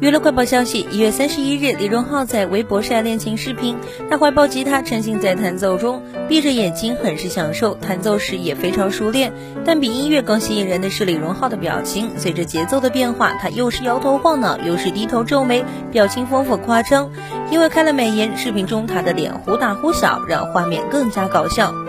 娱乐快报消息一月三十一日李荣浩在微博晒恋情视频他怀抱吉他沉浸在弹奏中闭着眼睛很是享受弹奏时也非常熟练但比音乐更吸引人的是李荣浩的表情随着节奏的变化他又是摇头晃脑又是低头皱眉表情丰富夸张因为开了美颜视频中他的脸忽大忽小让画面更加搞笑。